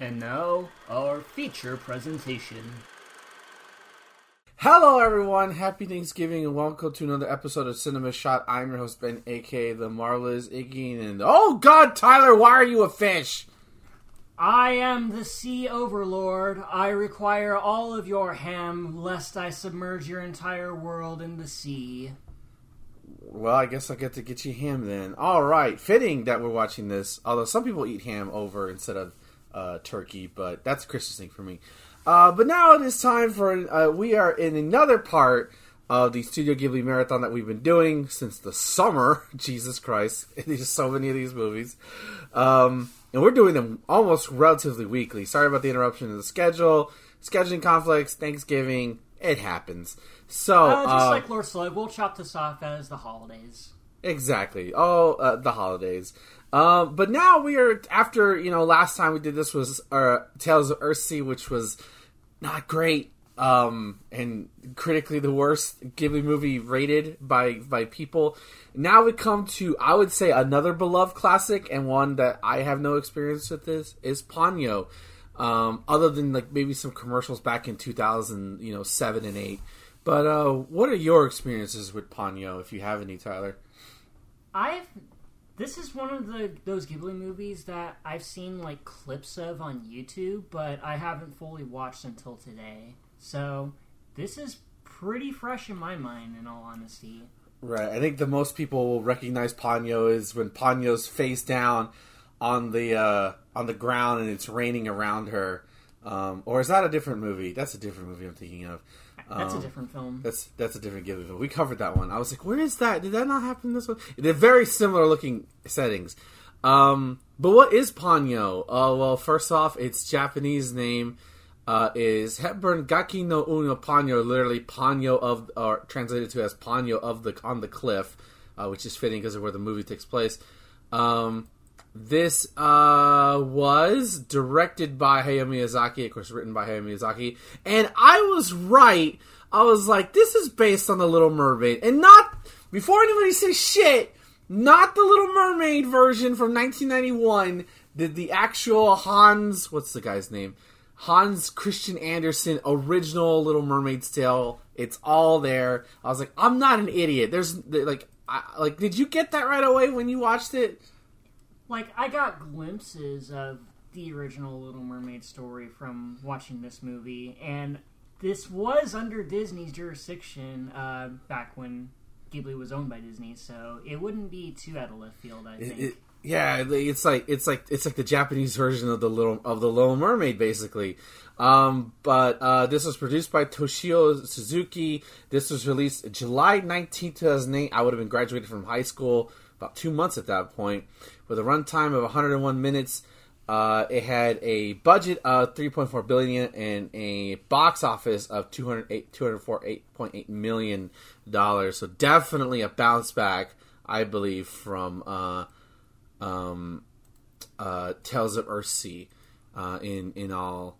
And now, our feature presentation. Hello, everyone. Happy Thanksgiving and welcome to another episode of Cinema Shot. I'm your host, Ben, aka The Marvelous Iggy. And oh, God, Tyler, why are you a fish? I am the sea overlord. I require all of your ham, lest I submerge your entire world in the sea. Well, I guess I'll get to get you ham then. All right. Fitting that we're watching this, although some people eat ham over instead of uh, turkey, but that's a Christmas thing for me. Uh, but now it is time for uh, we are in another part of the Studio Ghibli marathon that we've been doing since the summer. Jesus Christ, there's so many of these movies, um, and we're doing them almost relatively weekly. Sorry about the interruption in the schedule, scheduling conflicts, Thanksgiving. It happens. So Uh, just uh, like Lord Slug, we'll chop this off as the holidays. Exactly. All uh, the holidays. Um, but now we are after you know last time we did this was uh, Tales of Earthsea, which was not great um, and critically the worst Ghibli movie rated by by people. Now we come to I would say another beloved classic and one that I have no experience with this is Ponyo. Um, other than like maybe some commercials back in 2000, you know, seven and eight. But uh, what are your experiences with Ponyo, if you have any, Tyler? I've this is one of the those Ghibli movies that I've seen like clips of on YouTube, but I haven't fully watched until today. So this is pretty fresh in my mind, in all honesty. Right. I think the most people will recognize Ponyo is when Ponyo's face down on the uh, on the ground and it's raining around her. Um, or is that a different movie? That's a different movie I'm thinking of. That's Um, a different film. That's that's a different Ghibli film. We covered that one. I was like, where is that? Did that not happen in this one? They're very similar looking settings. Um, but what is Ponyo? Uh, well, first off, its Japanese name uh, is Hepburn Gaki no Uno Ponyo, literally Ponyo of, or translated to as Ponyo of the on the cliff, uh, which is fitting because of where the movie takes place. Um, this uh, was directed by Hayao Miyazaki, of course, written by Hayao Miyazaki, and I was right. I was like, this is based on the Little Mermaid, and not before anybody says shit. Not the Little Mermaid version from 1991. The the actual Hans, what's the guy's name? Hans Christian Andersen original Little Mermaid's tale. It's all there. I was like, I'm not an idiot. There's like, I, like, did you get that right away when you watched it? Like I got glimpses of the original Little Mermaid story from watching this movie, and this was under Disney's jurisdiction uh, back when Ghibli was owned by Disney, so it wouldn't be too out of left field. I think. It- yeah, it's like it's like it's like the Japanese version of the little of the Little Mermaid, basically. Um, but uh, this was produced by Toshio Suzuki. This was released July nineteenth, two thousand eight. I would have been graduated from high school about two months at that point, with a runtime of one hundred and one minutes. Uh, it had a budget of 3.4 billion and a box office of 208 204.8 million dollars. So definitely a bounce back, I believe, from uh, um, uh, Tales of Earthsea uh, in in all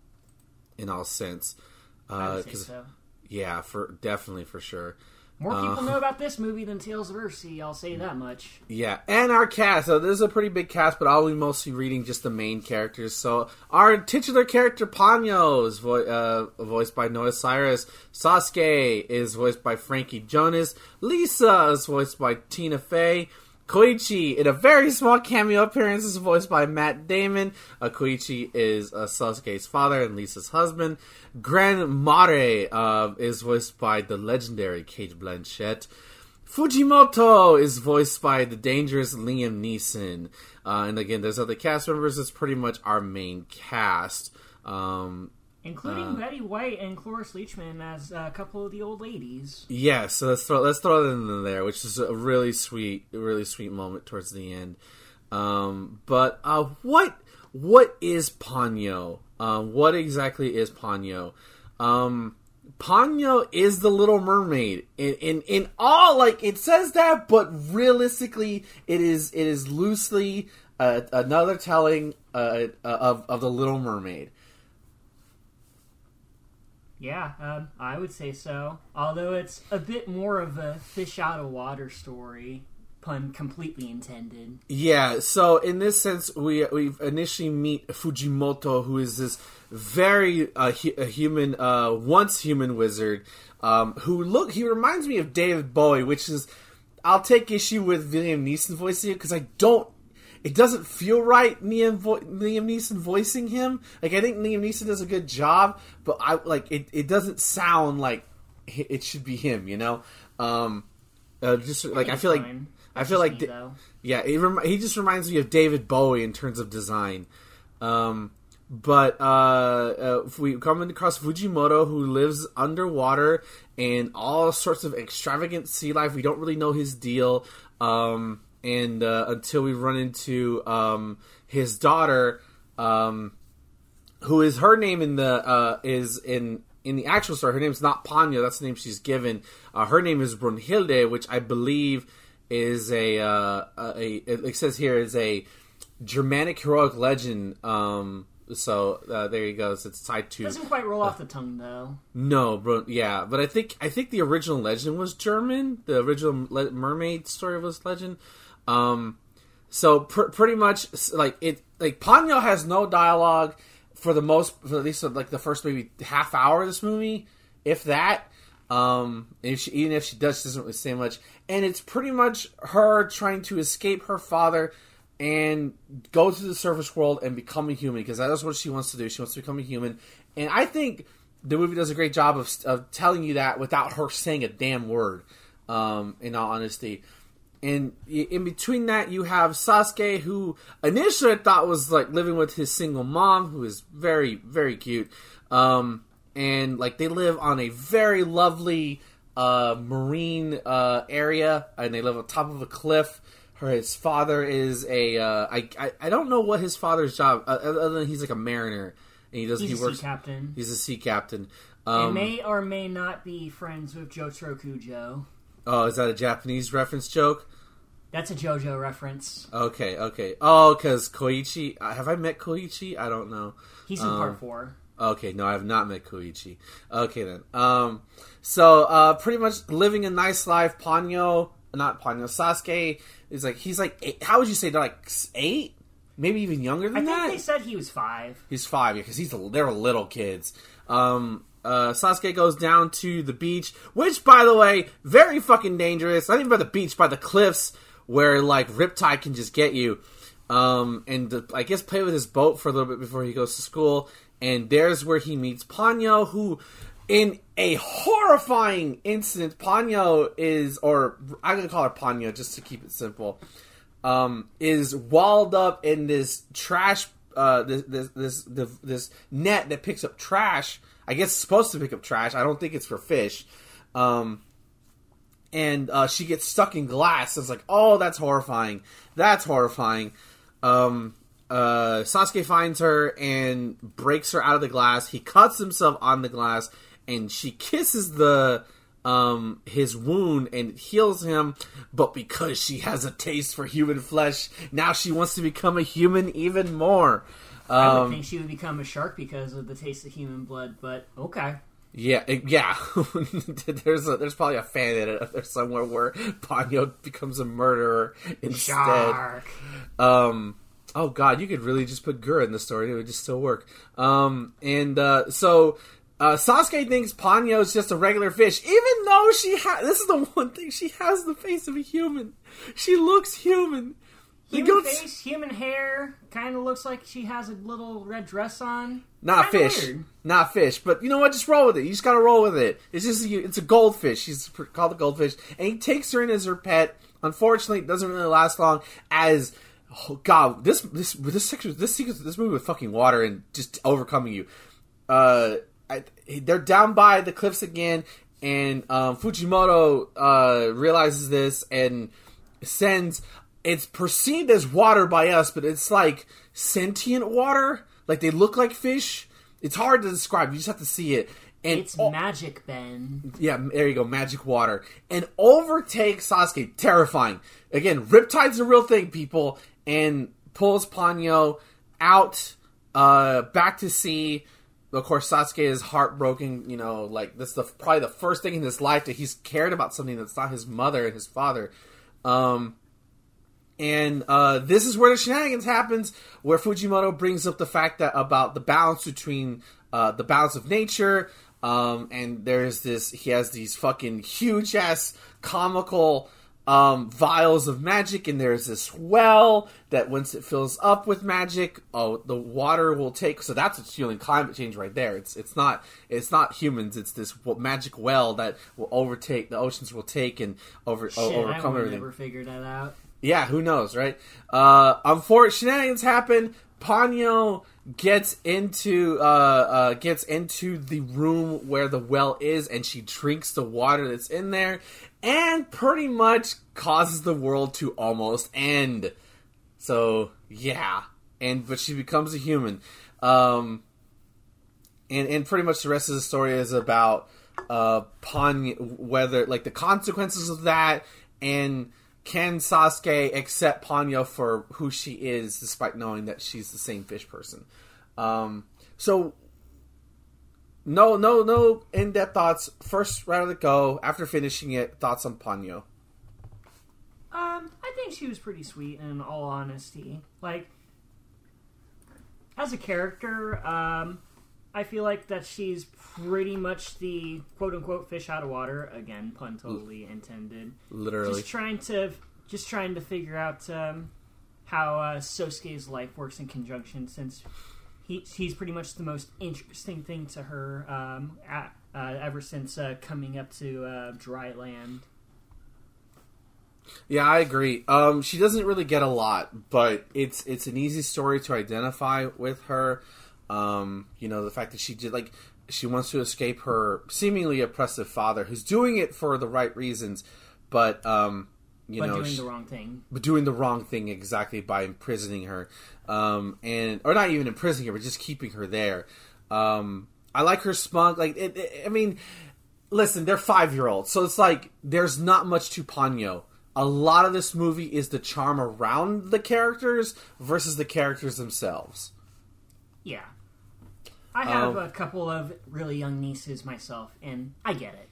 in all sense. I Uh, would say 'cause- so. yeah, for definitely for sure. More people uh, know about this movie than Tales of Earthsea. I'll say that much. Yeah, and our cast. So this is a pretty big cast, but I'll be mostly reading just the main characters. So our titular character Ponyo is vo- uh, voiced by Noah Cyrus. Sasuke is voiced by Frankie Jonas. Lisa is voiced by Tina Fey. Koichi, in a very small cameo appearance, is voiced by Matt Damon. Uh, Koichi is uh, Sasuke's father and Lisa's husband. Gran Mare uh, is voiced by the legendary Cate Blanchett. Fujimoto is voiced by the dangerous Liam Neeson. Uh, and again, there's other cast members. It's pretty much our main cast. Um, Including Uh, Betty White and Cloris Leachman as a couple of the old ladies. yeah, so let's throw let's throw that in there, which is a really sweet, really sweet moment towards the end. Um, but uh, what what is Ponyo? Um, what exactly is Ponyo? Um, Ponyo is the Little Mermaid. In, in in all, like it says that, but realistically, it is it is loosely uh, another telling uh, of of the Little Mermaid. Yeah, um, I would say so. Although it's a bit more of a fish out of water story pun completely intended. Yeah, so in this sense, we we initially meet Fujimoto, who is this very uh, hu- a human, uh, once human wizard, um, who look he reminds me of David Bowie, which is I'll take issue with William Neeson voicing it because I don't. It doesn't feel right, Liam, vo- Liam Neeson voicing him. Like I think Liam Neeson does a good job, but I like it. It doesn't sound like it should be him. You know, um, uh, just like I feel like. I feel like Da- yeah, he, rem- he just reminds me of David Bowie in terms of design. Um, but uh, uh, if we come across Fujimoto, who lives underwater and all sorts of extravagant sea life. We don't really know his deal, um, and uh, until we run into um, his daughter, um, who is her name in the uh, is in in the actual story. Her name's not Ponyo. That's the name she's given. Uh, her name is Brunhilde, which I believe is a, uh, a it says here is a Germanic heroic legend. Um, so uh, there you go. So it's tied to Doesn't quite roll off the tongue though. no, bro. Yeah, but I think I think the original legend was German. The original le- mermaid story was legend. Um, so pr- pretty much like it. Like Ponyo has no dialogue for the most, for at least like the first maybe half hour of this movie, if that. Um, if she, even if she does, she doesn't really say much, and it's pretty much her trying to escape her father and go to the surface world and become a human because that is what she wants to do. She wants to become a human, and I think the movie does a great job of, of telling you that without her saying a damn word. Um, in all honesty, and in between that, you have Sasuke, who initially I thought was like living with his single mom, who is very very cute. Um, and like they live on a very lovely uh, marine uh, area, and they live on top of a cliff. Her his father is a uh, I, I I don't know what his father's job uh, other than he's like a mariner and he does He's he a works sea captain. he's a sea captain. Um, may or may not be friends with Jotaro Kujo. oh, is that a Japanese reference joke? That's a JoJo reference. Okay, okay. Oh, because Koichi. uh, Have I met Koichi? I don't know. He's in Um, part four. Okay, no, I have not met Koichi. Okay then. Um, so uh, pretty much living a nice life. Ponyo, not Ponyo, Sasuke is like he's like eight, how would you say they're like eight, maybe even younger I than think that. they said he was five. He's five because he's they're little kids. Um, uh, Sasuke goes down to the beach, which, by the way, very fucking dangerous. Not even by the beach, by the cliffs where like Riptide can just get you. Um, and I guess play with his boat for a little bit before he goes to school. And there's where he meets Ponyo, who, in a horrifying incident, Ponyo is, or I'm gonna call her Ponyo just to keep it simple um, is walled up in this trash, uh, this this this this net that picks up trash. I guess supposed to pick up trash. I don't think it's for fish. Um, and uh, she gets stuck in glass. It's like, oh, that's horrifying. That's horrifying. Um, uh, Sasuke finds her and breaks her out of the glass. He cuts himself on the glass, and she kisses the um his wound and heals him. But because she has a taste for human flesh, now she wants to become a human even more. I would Um, think she would become a shark because of the taste of human blood, but okay. Yeah, yeah. there's a, there's probably a fan edit there somewhere where Ponyo becomes a murderer instead. Shark. Um, oh god, you could really just put Gura in the story; it would just still work. Um, and uh, so uh, Sasuke thinks Ponyo is just a regular fish, even though she has. This is the one thing she has the face of a human. She looks human. Human face, human hair, kind of looks like she has a little red dress on. Not Kinda fish, weird. not fish. But you know what? Just roll with it. You just gotta roll with it. It's just it's a goldfish. She's called a goldfish, and he takes her in as her pet. Unfortunately, it doesn't really last long. As oh god, this this this section, this sequence, this movie with fucking water and just overcoming you. Uh, I, they're down by the cliffs again, and um, Fujimoto uh, realizes this and sends. It's perceived as water by us, but it's like sentient water. Like they look like fish. It's hard to describe. You just have to see it. And It's magic, Ben. yeah, there you go, magic water, and overtake Sasuke, terrifying. Again, Riptide's a real thing, people, and pulls Ponyo out, uh, back to sea. Of course, Sasuke is heartbroken. You know, like this is the, probably the first thing in his life that he's cared about something that's not his mother and his father. Um, And uh, this is where the shenanigans happens, where Fujimoto brings up the fact that about the balance between uh, the balance of nature, um, and there's this. He has these fucking huge ass comical um, vials of magic, and there's this well that once it fills up with magic, oh, the water will take. So that's what's fueling climate change right there. It's it's not it's not humans. It's this magic well that will overtake the oceans will take and over Shit, overcome I everything. never figured that out. Yeah, who knows, right? Uh, unfortunate shenanigans happen. Ponyo gets into uh, uh, gets into the room where the well is, and she drinks the water that's in there, and pretty much causes the world to almost end. So yeah, and but she becomes a human, um, and and pretty much the rest of the story is about uh Ponyo whether like the consequences of that and can Sasuke accept Ponyo for who she is, despite knowing that she's the same fish person? Um, so, no, no, no in-depth thoughts. First, right out of the go. After finishing it, thoughts on Ponyo. Um, I think she was pretty sweet. In all honesty, like as a character, um, I feel like that she's pretty much the quote unquote fish out of water. Again, pun totally intended. Literally, Just trying to just trying to figure out um, how uh, Sosuke's life works in conjunction, since he, he's pretty much the most interesting thing to her um, at, uh, ever since uh, coming up to uh, dry land. Yeah, I agree. Um, she doesn't really get a lot, but it's it's an easy story to identify with her. Um, you know, the fact that she did like she wants to escape her seemingly oppressive father, who's doing it for the right reasons, but um, you know but know, doing she- the wrong thing. but doing the wrong thing exactly by imprisoning her, um, and or not even imprisoning her, but just keeping her there. Um, I like her smug. Like, it, it- I mean, listen, they're five year olds, so it's like there's not much to Ponyo. A lot of this movie is the charm around the characters versus the characters themselves. Yeah. I have Um, a couple of really young nieces myself, and I get it.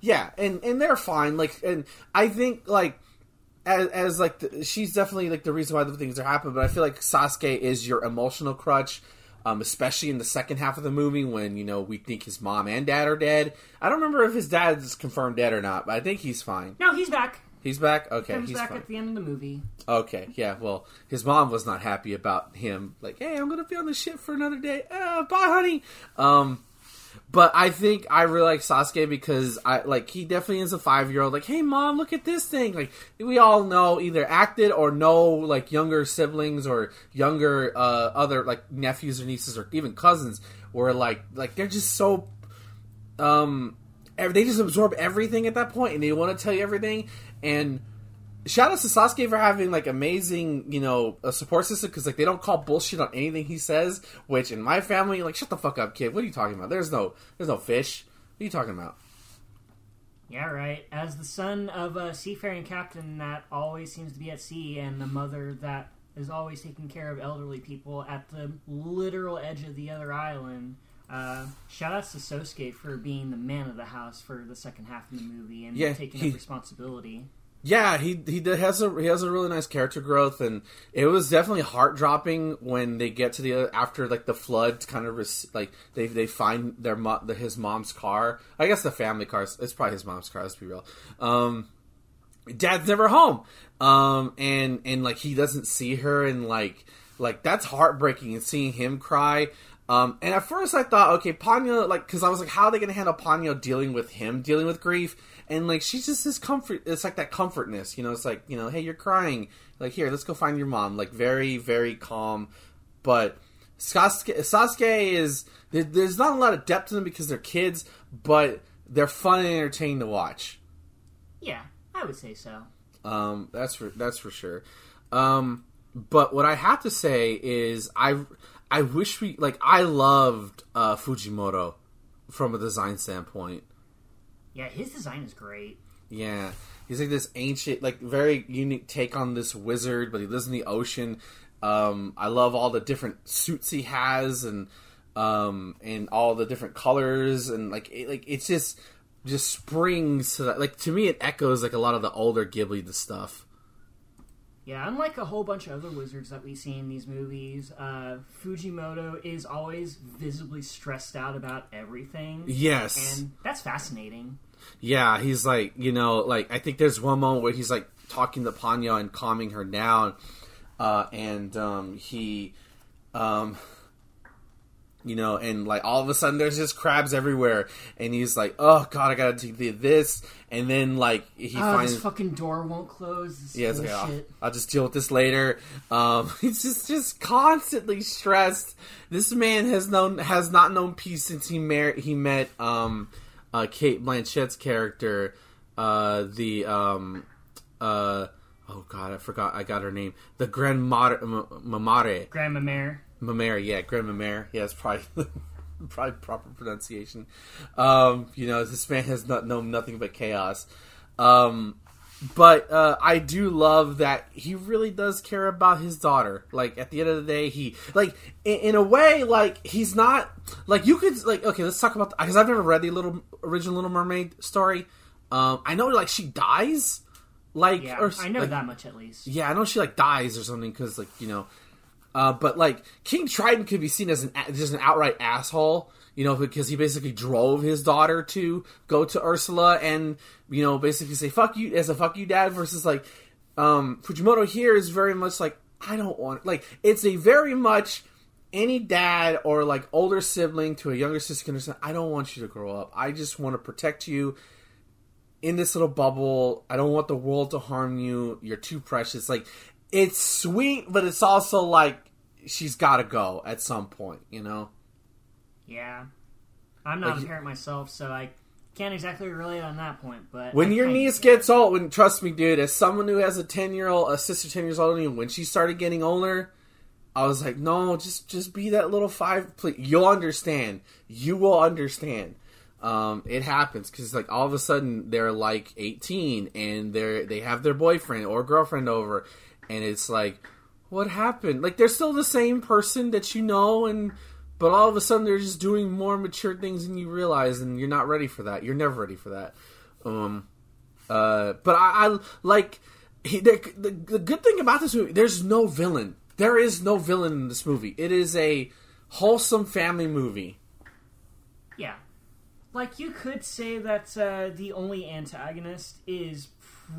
Yeah, and and they're fine. Like, and I think like as, as like the, she's definitely like the reason why the things are happening. But I feel like Sasuke is your emotional crutch, um, especially in the second half of the movie when you know we think his mom and dad are dead. I don't remember if his dad is confirmed dead or not, but I think he's fine. No, he's back. He's back. Okay, Comes he's back fine. at the end of the movie. Okay, yeah. Well, his mom was not happy about him. Like, hey, I'm gonna be on the ship for another day. Uh, bye, honey. Um, but I think I really like Sasuke because I like he definitely is a five year old. Like, hey, mom, look at this thing. Like, we all know either acted or know like younger siblings or younger uh, other like nephews or nieces or even cousins where like like they're just so um they just absorb everything at that point and they want to tell you everything and shout out to Sasuke for having like amazing, you know, a support system because like they don't call bullshit on anything he says. Which in my family, like, shut the fuck up, kid. What are you talking about? There's no, there's no fish. What are you talking about? Yeah, right. As the son of a seafaring captain that always seems to be at sea, and the mother that is always taking care of elderly people at the literal edge of the other island. Uh, shout outs to Sosuke for being the man of the house for the second half of the movie and Yeah, taking he- up responsibility. Yeah, he he has a he has a really nice character growth, and it was definitely heart dropping when they get to the after like the flood kind of like they they find their mo- the, his mom's car. I guess the family car. It's probably his mom's car. Let's be real. Um, dad's never home, um, and and like he doesn't see her, and like like that's heartbreaking, and seeing him cry. Um, and at first I thought, okay, Ponyo, like, because I was like, how are they going to handle Ponyo dealing with him, dealing with grief? And like, she's just this comfort. It's like that comfortness, you know. It's like, you know, hey, you're crying. Like, here, let's go find your mom. Like, very, very calm. But Sasuke, Sasuke is there, there's not a lot of depth to them because they're kids, but they're fun and entertaining to watch. Yeah, I would say so. Um, that's for that's for sure. Um, but what I have to say is I I wish we like I loved uh, Fujimoto from a design standpoint. Yeah, his design is great. Yeah, he's like this ancient, like very unique take on this wizard, but he lives in the ocean. Um, I love all the different suits he has, and um, and all the different colors, and like it, like it's just just springs to that. Like to me, it echoes like a lot of the older Ghibli stuff. Yeah, unlike a whole bunch of other wizards that we see in these movies, uh, Fujimoto is always visibly stressed out about everything. Yes. And that's fascinating. Yeah, he's like, you know, like I think there's one moment where he's like talking to Ponyo and calming her down, uh, and um, he, um, you know, and like all of a sudden there's just crabs everywhere, and he's like, oh god, I gotta do this, and then like he oh, finds this fucking door won't close. This yeah, like, oh, bullshit. I'll just deal with this later. Um, he's just just constantly stressed. This man has known has not known peace since he mar- he met um, uh, Cate Blanchett's character, uh, the um, uh, oh god, I forgot, I got her name, the Grand Mamare, Mamare, Mare. Yeah, Grand Mamare, yeah, it's probably. Probably proper pronunciation. Um, you know, this man has not known nothing but chaos. Um, but uh, I do love that he really does care about his daughter. Like at the end of the day, he like in, in a way like he's not like you could like okay. Let's talk about because I've never read the little original Little Mermaid story. Um, I know like she dies. Like Yeah, or, I know like, that much at least. Yeah, I know she like dies or something because like you know, uh, but like King Triton could be seen as an just an outright asshole, you know, because he basically drove his daughter to go to Ursula and you know basically say fuck you as a fuck you dad versus like um, Fujimoto here is very much like I don't want like it's a very much any dad or like older sibling to a younger sister can understand. I don't want you to grow up. I just want to protect you in this little bubble. I don't want the world to harm you. You're too precious. Like it's sweet, but it's also like she's got to go at some point. You know? Yeah. I'm not Like- a parent myself, so I can't exactly relate on that point. But When I your niece get gets old, when trust me, dude, as someone who has a ten year old, a sister ten years old, you, when she started getting older, I was like, no, just just be that little five. Please, you'll understand. You will understand. Um, it happens because like all of a sudden they're like eighteen and they're they have their boyfriend or girlfriend over, and it's like, what happened? Like they're still the same person that you know and. But all of a sudden, they're just doing more mature things than you realize, and you're not ready for that. You're never ready for that. Um, uh, but I, I like he, the, the the good thing about this movie. There's no villain. There is no villain in this movie. It is a wholesome family movie. Yeah. Like, you could say that uh, the only antagonist is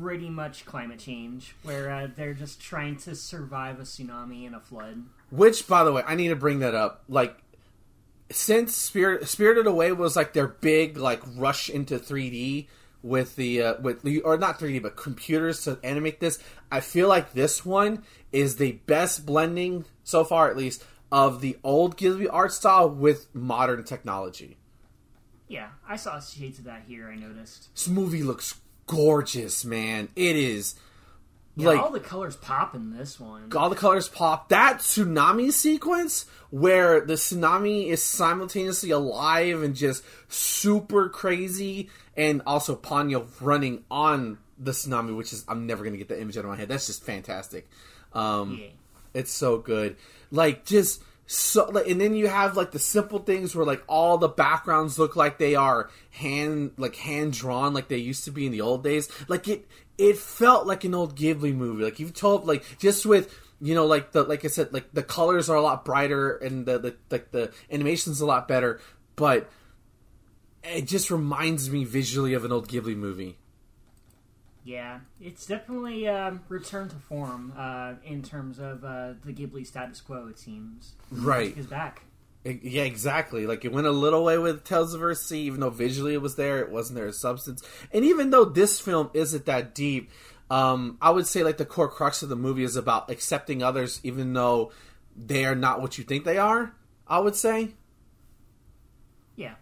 pretty much climate change, where uh, they're just trying to survive a tsunami and a flood. Which, by the way, I need to bring that up. Like, since Spirit Spirited Away was like their big like rush into 3D with the uh, with the or not 3D but computers to animate this, I feel like this one is the best blending so far, at least, of the old Ghibli art style with modern technology. Yeah, I saw shades of that here, I noticed. This movie looks gorgeous, man. It is Yeah, like all the colors pop in this one. all the colors pop. That tsunami sequence where the tsunami is simultaneously alive and just super crazy, and also Ponyo running on the tsunami, which is I'm never gonna get the image out of my head. That's just fantastic. Um, Yeah. It's so good. Like just so like, and then you have like the simple things where like all the backgrounds look like they are hand like hand drawn like they used to be in the old days. Like it it felt like an old Ghibli movie. Like you've told like just with you know like the like I said like the colors are a lot brighter and the the like the animation's a lot better, but it just reminds me visually of an old Ghibli movie. Yeah, it's definitely um, returned to form uh, in terms of uh, the Ghibli status quo, it seems. Right. Is back. E- Yeah, exactly. Like it went a little way with Tales of Earthsea, even though visually it was there, it wasn't there as substance. And even though this film isn't that deep, um, I would say like the core crux of the movie is about accepting others, even though they are not what you think they are. I would say, Yeah.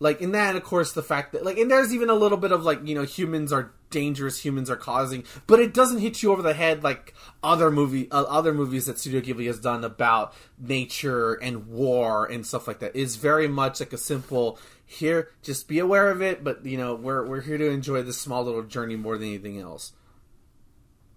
Like in that, of course, the fact that like, and there's even a little bit of like you know humans are dangerous, humans are causing, but it doesn't hit you over the head like other movie, uh, other movies that Studio Ghibli has done about nature and war and stuff like that. It's very much like a simple here, just be aware of it, but you know we're we're here to enjoy this small little journey more than anything else.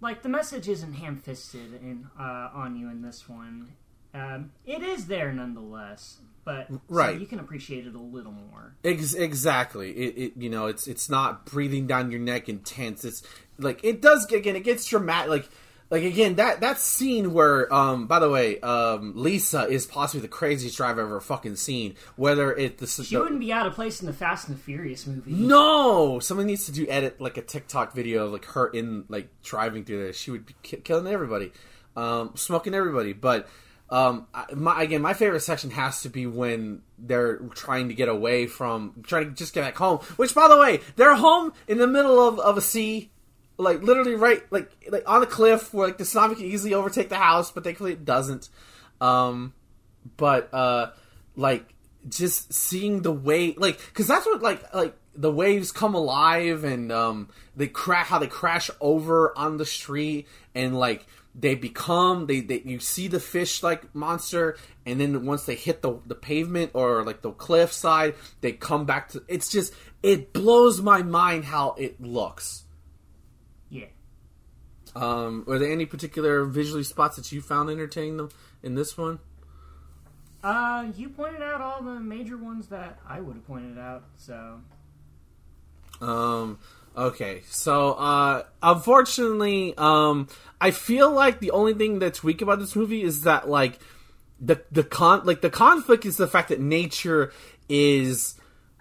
Like, the message isn't ham fisted in, uh, on you in this one. Um, it is there nonetheless, but so Right. you can appreciate it a little more. Ex- exactly. It, it you know it's it's not breathing down your neck intense. It's like it does get again. It gets dramatic. Like like again that that scene where um by the way um Lisa is possibly the craziest driver I've ever fucking seen. Whether it the, She the- wouldn't be out of place in the Fast and the Furious movie. no someone needs to do edit like a TikTok video of like her in like driving through this. She would be ki- killing everybody, um smoking everybody. But um my again my favorite section has to be when they're trying to get away from trying to just get back home. Which by the way they're home in the middle of of a sea like literally right like like on a cliff where like the tsunami can easily overtake the house, but thankfully it doesn't. Um, but uh, like just seeing the way like because that's what like like the waves come alive and um they crash how they crash over on the street and like they become they, they you see the fish like monster and then once they hit the the pavement or like the cliff side they come back to it's just it blows my mind how it looks Yeah. um, were there any particular visually spots that you found entertaining them in this one? Uh, you pointed out all the major ones that I would have pointed out. So Um, okay, so uh, unfortunately, um, I feel like the only thing that's weak about this movie is that like the the con like the conflict is the fact that nature is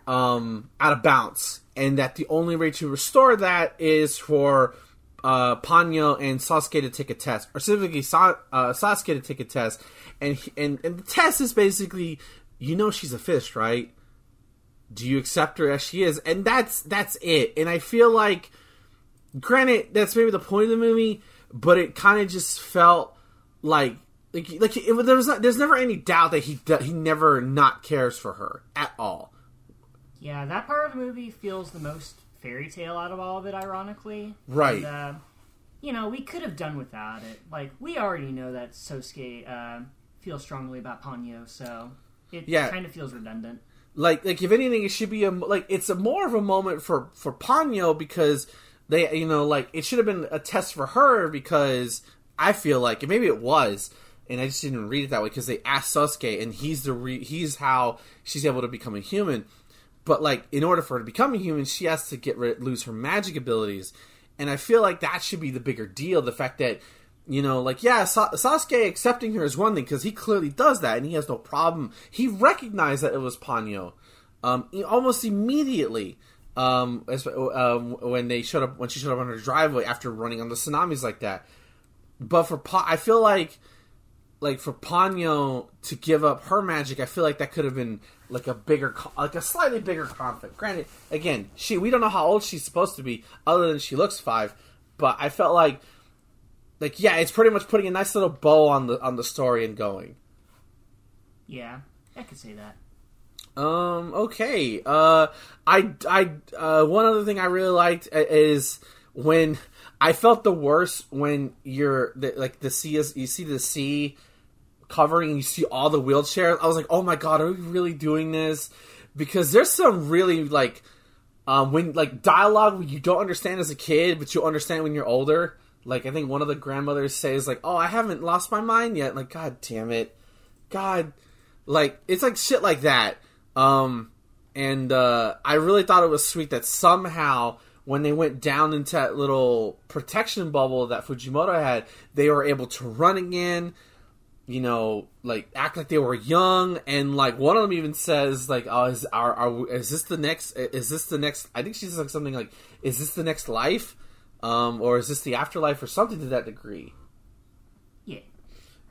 um out of bounds, and that the only way to restore that is for uh, Ponyo and Sasuke to take a test, or specifically Sa- uh, Sasuke to take a test, and he- and and the test is basically, you know, she's a fish, right? Do you accept her as she is? And that's that's it. And I feel like, granted, that's maybe the point of the movie, but it kind of just felt like like like it, there was not, there's never any doubt that he he never not cares for her at all. yeah, that part of the movie feels the most fairy tale out of all of it. Ironically, Right. And, uh, you know, we could have done without it. Like we already know that Sosuke uh, feels strongly about Ponyo, so it Yeah. kind of feels redundant. Like like if anything it should be a like it's a more of a moment for for Ponyo because they you know like it should have been a test for her because I feel like maybe it was and I just didn't read it that way because they asked Sasuke and he's the re- he's how she's able to become a human. But like in order for her to become a human she has to get rid lose her magic abilities. And I feel like that should be the bigger deal the fact that you know, like yeah, Sa- Sasuke accepting her is one thing because he clearly does that and he has no problem. He recognized that it was Ponyo, um, almost immediately. Um, um, when they showed up, when she showed up on her driveway after running on the tsunamis like that. But for pa- I feel like, like for Ponyo to give up her magic, I feel like that could have been like a bigger, like a slightly bigger conflict. Granted, again, she we don't know how old she's supposed to be, other than she looks five. But I felt like like yeah, it's pretty much putting a nice little bow on the on the story and going. Yeah, I could say that. Um. Okay. Uh. I. I. Uh. One other thing I really liked uh, is when I felt the worst when you're the, like the sea is you see the sea covering and you see all the wheelchairs. I was like, oh my god, are we really doing this? Because there's some really like um when like dialogue you don't understand as a kid, but you understand when you're older. Like I think one of the grandmothers says like, "Oh, I haven't lost my mind yet." Like, God damn it, God, like it's like shit like that. Um, and uh, I really thought it was sweet that somehow when they went down into that little protection bubble that Fujimoto had, they were able to run again. You know, like act like they were young, and like one of them even says, like, "Oh, is are, are is this the next? Is this the next?" I think she says like something like, "Is this the next life?" Um, or is this the afterlife, or something to that degree? Yeah.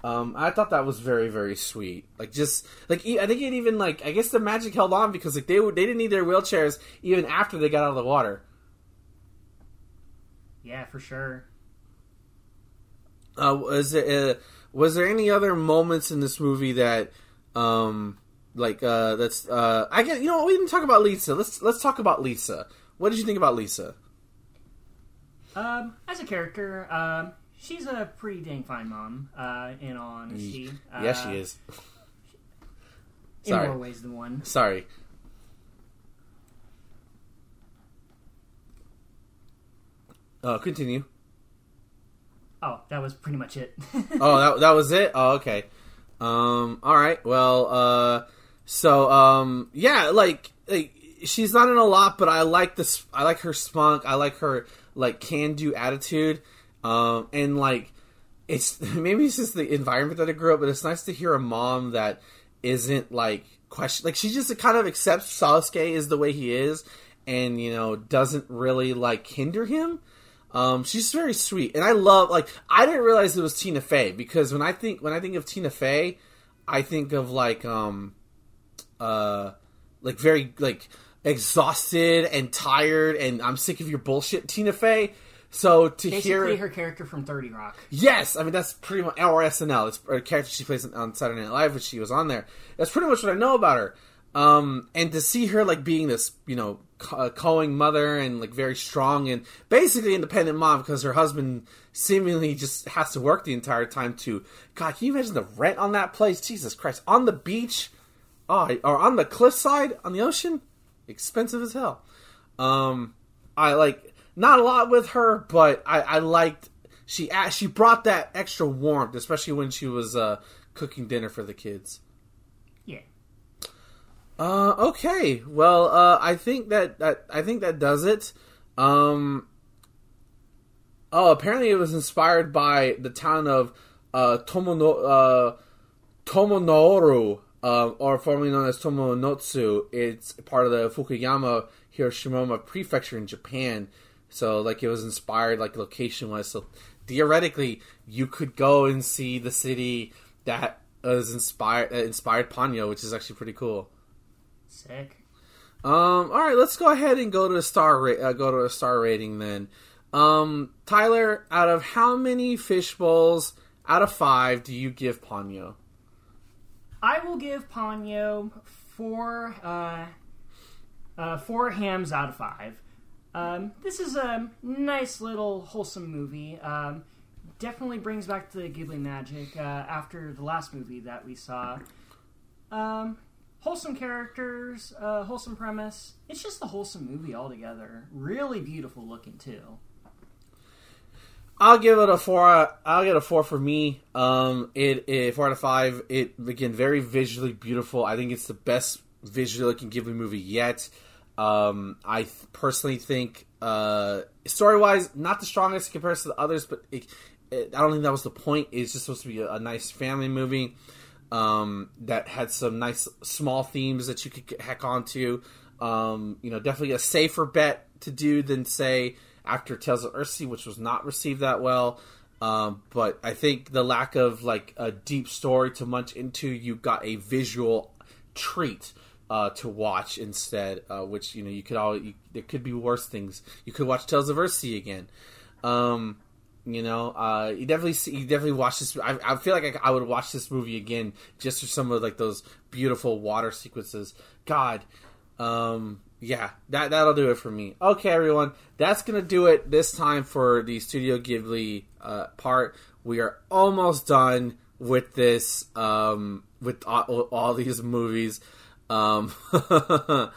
Um, I thought that was very, very sweet. Like, just like I think it even like I guess the magic held on because like they they didn't need their wheelchairs even after they got out of the water. Yeah, for sure. Uh, was there uh, was there any other moments in this movie that um like uh that's uh I get you know we didn't talk about Lisa. Let's let's talk about Lisa. What did you think about Lisa? Um, as a character, um, she's a pretty dang fine mom. Uh, in all honesty, uh, yes, she is. in Sorry. more ways than one. Sorry. Uh, continue. Oh, that was pretty much it. oh, that that was it. Oh, okay. Um. All right. Well. Uh. So. Um. Yeah. Like. Like. She's not in a lot, but I like this. I like her spunk. I like her like can do attitude. Um. And like it's maybe it's just the environment that I grew up, but it's nice to hear a mom that isn't like question like she just kind of accepts Sasuke is the way he is and you know doesn't really like hinder him. Um, she's very sweet, and I love like I didn't realize it was Tina Fey because when I think when I think of Tina Fey, I think of like um, uh, like very like exhausted and tired, and I'm sick of your bullshit, Tina Fey. So to Basically, hear her character from Thirty Rock. Yes, I mean that's pretty much or SNL. It's a character she plays on Saturday Night Live, which she was on there. That's pretty much what I know about her. Um, and to see her like being this, you know, cowing mother and like very strong and basically independent mom because her husband seemingly just has to work the entire time. To God, can you imagine the rent on that place? Jesus Christ, on the beach, oh, or on the cliffside on the ocean, expensive as hell. Um, I like not a lot with her, but I, I liked she she brought that extra warmth, especially when she was uh, cooking dinner for the kids. Yeah. Uh, okay. Well, uh, I think that, that I think that does it. Um, oh, apparently it was inspired by the town of uh, Tomono, uh, Tomonoura, uh, or formerly known as Tomonotsu. It's part of the Fukuyama Hiroshima Prefecture in Japan. So, like, it was inspired, like, location wise. So, theoretically, you could go and see the city that was inspired uh, inspired Ponyo, which is actually pretty cool. Sick. Um, all right, let's go ahead and go to a star ra- uh, go to a star rating then. Um, Tyler, out of how many fish bowls out of five do you give Ponyo? I will give Ponyo four uh, uh, four hams out of five. Um, this is a nice little wholesome movie. Um, definitely brings back the Ghibli magic uh, after the last movie that we saw. Um, wholesome characters, uh, wholesome premise. It's just a wholesome movie altogether. Really beautiful looking too. I'll give it a four. I'll get a four for me. Um, it, it four out of five. It again very visually beautiful. I think it's the best visually looking Ghibli movie yet. Um, I th- personally think uh, story wise not the strongest in comparison to the others, but it, it, I don't think that was the point. It's just supposed to be a, a nice family movie um, that had some nice small themes that you could heck onto. Um, you know, definitely a safer bet to do than say after Tales of Earthsea, which was not received that well. Um, but I think the lack of like a deep story to munch into, you got a visual treat uh, to watch instead. Uh, which you know you could all you, there could be worse things. You could watch Tales of Earthsea again. Um, you know, uh, you definitely see, you definitely watch this. I, I feel like I, I, would watch this movie again just for some of like those beautiful water sequences. God, um, yeah, that that'll do it for me. Okay, everyone, that's gonna do it this time for the Studio Ghibli uh, part. We are almost done with this, um, with all, all these movies. Um,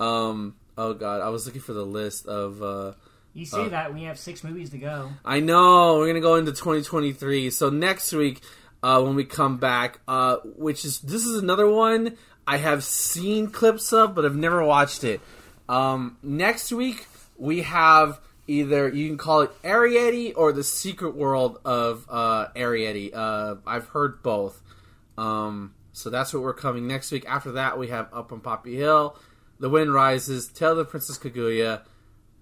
um, oh god, I was looking for the list of. Uh, you say uh, that we have six movies to go. I know we're gonna go into 2023. So next week, uh, when we come back, uh, which is this is another one I have seen clips of, but I've never watched it. Um, next week we have either you can call it Arrietty or the Secret World of uh, Arrietty. Uh, I've heard both. Um, so that's what we're coming next week. After that, we have Up on Poppy Hill, The Wind Rises, Tale of the Princess Kaguya,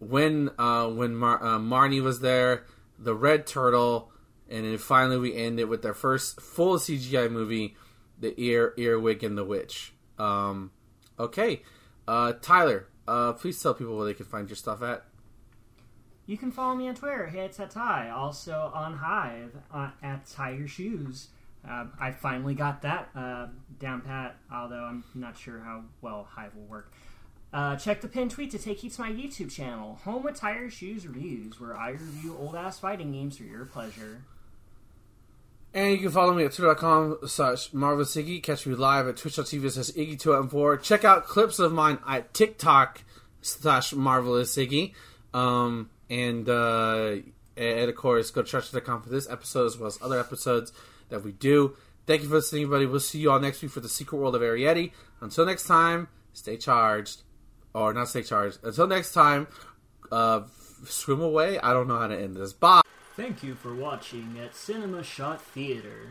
when uh, when Mar- uh, Marnie was there, The Red Turtle, and then finally we end it with their first full CGI movie, The Ear Earwig and the Witch. Um, okay, uh, Tyler, uh, please tell people where they can find your stuff at. You can follow me on Twitter, hey it's Ty. Also on Hive uh, at Your Shoes. Uh, I finally got that uh, down pat, although I'm not sure how well Hive will work. Uh, check the pinned tweet to take you to my YouTube channel, Home with Tire Shoes Reviews, where I review old ass fighting games for your pleasure. And you can follow me at twitter.com slash marvelous Iggy. Catch me live at twitch.tv slash Iggy204. Check out clips of mine at TikTok slash marvelous Iggy. Um, and, uh, and of course, go to church.com for this episode as well as other episodes that we do. Thank you for listening, everybody. We'll see you all next week for the Secret World of Arrietty. Until next time, stay charged. Or not stay charged. Until next time, uh, swim away. I don't know how to end this. Bye. Thank you for watching at Cinema Shot Theater.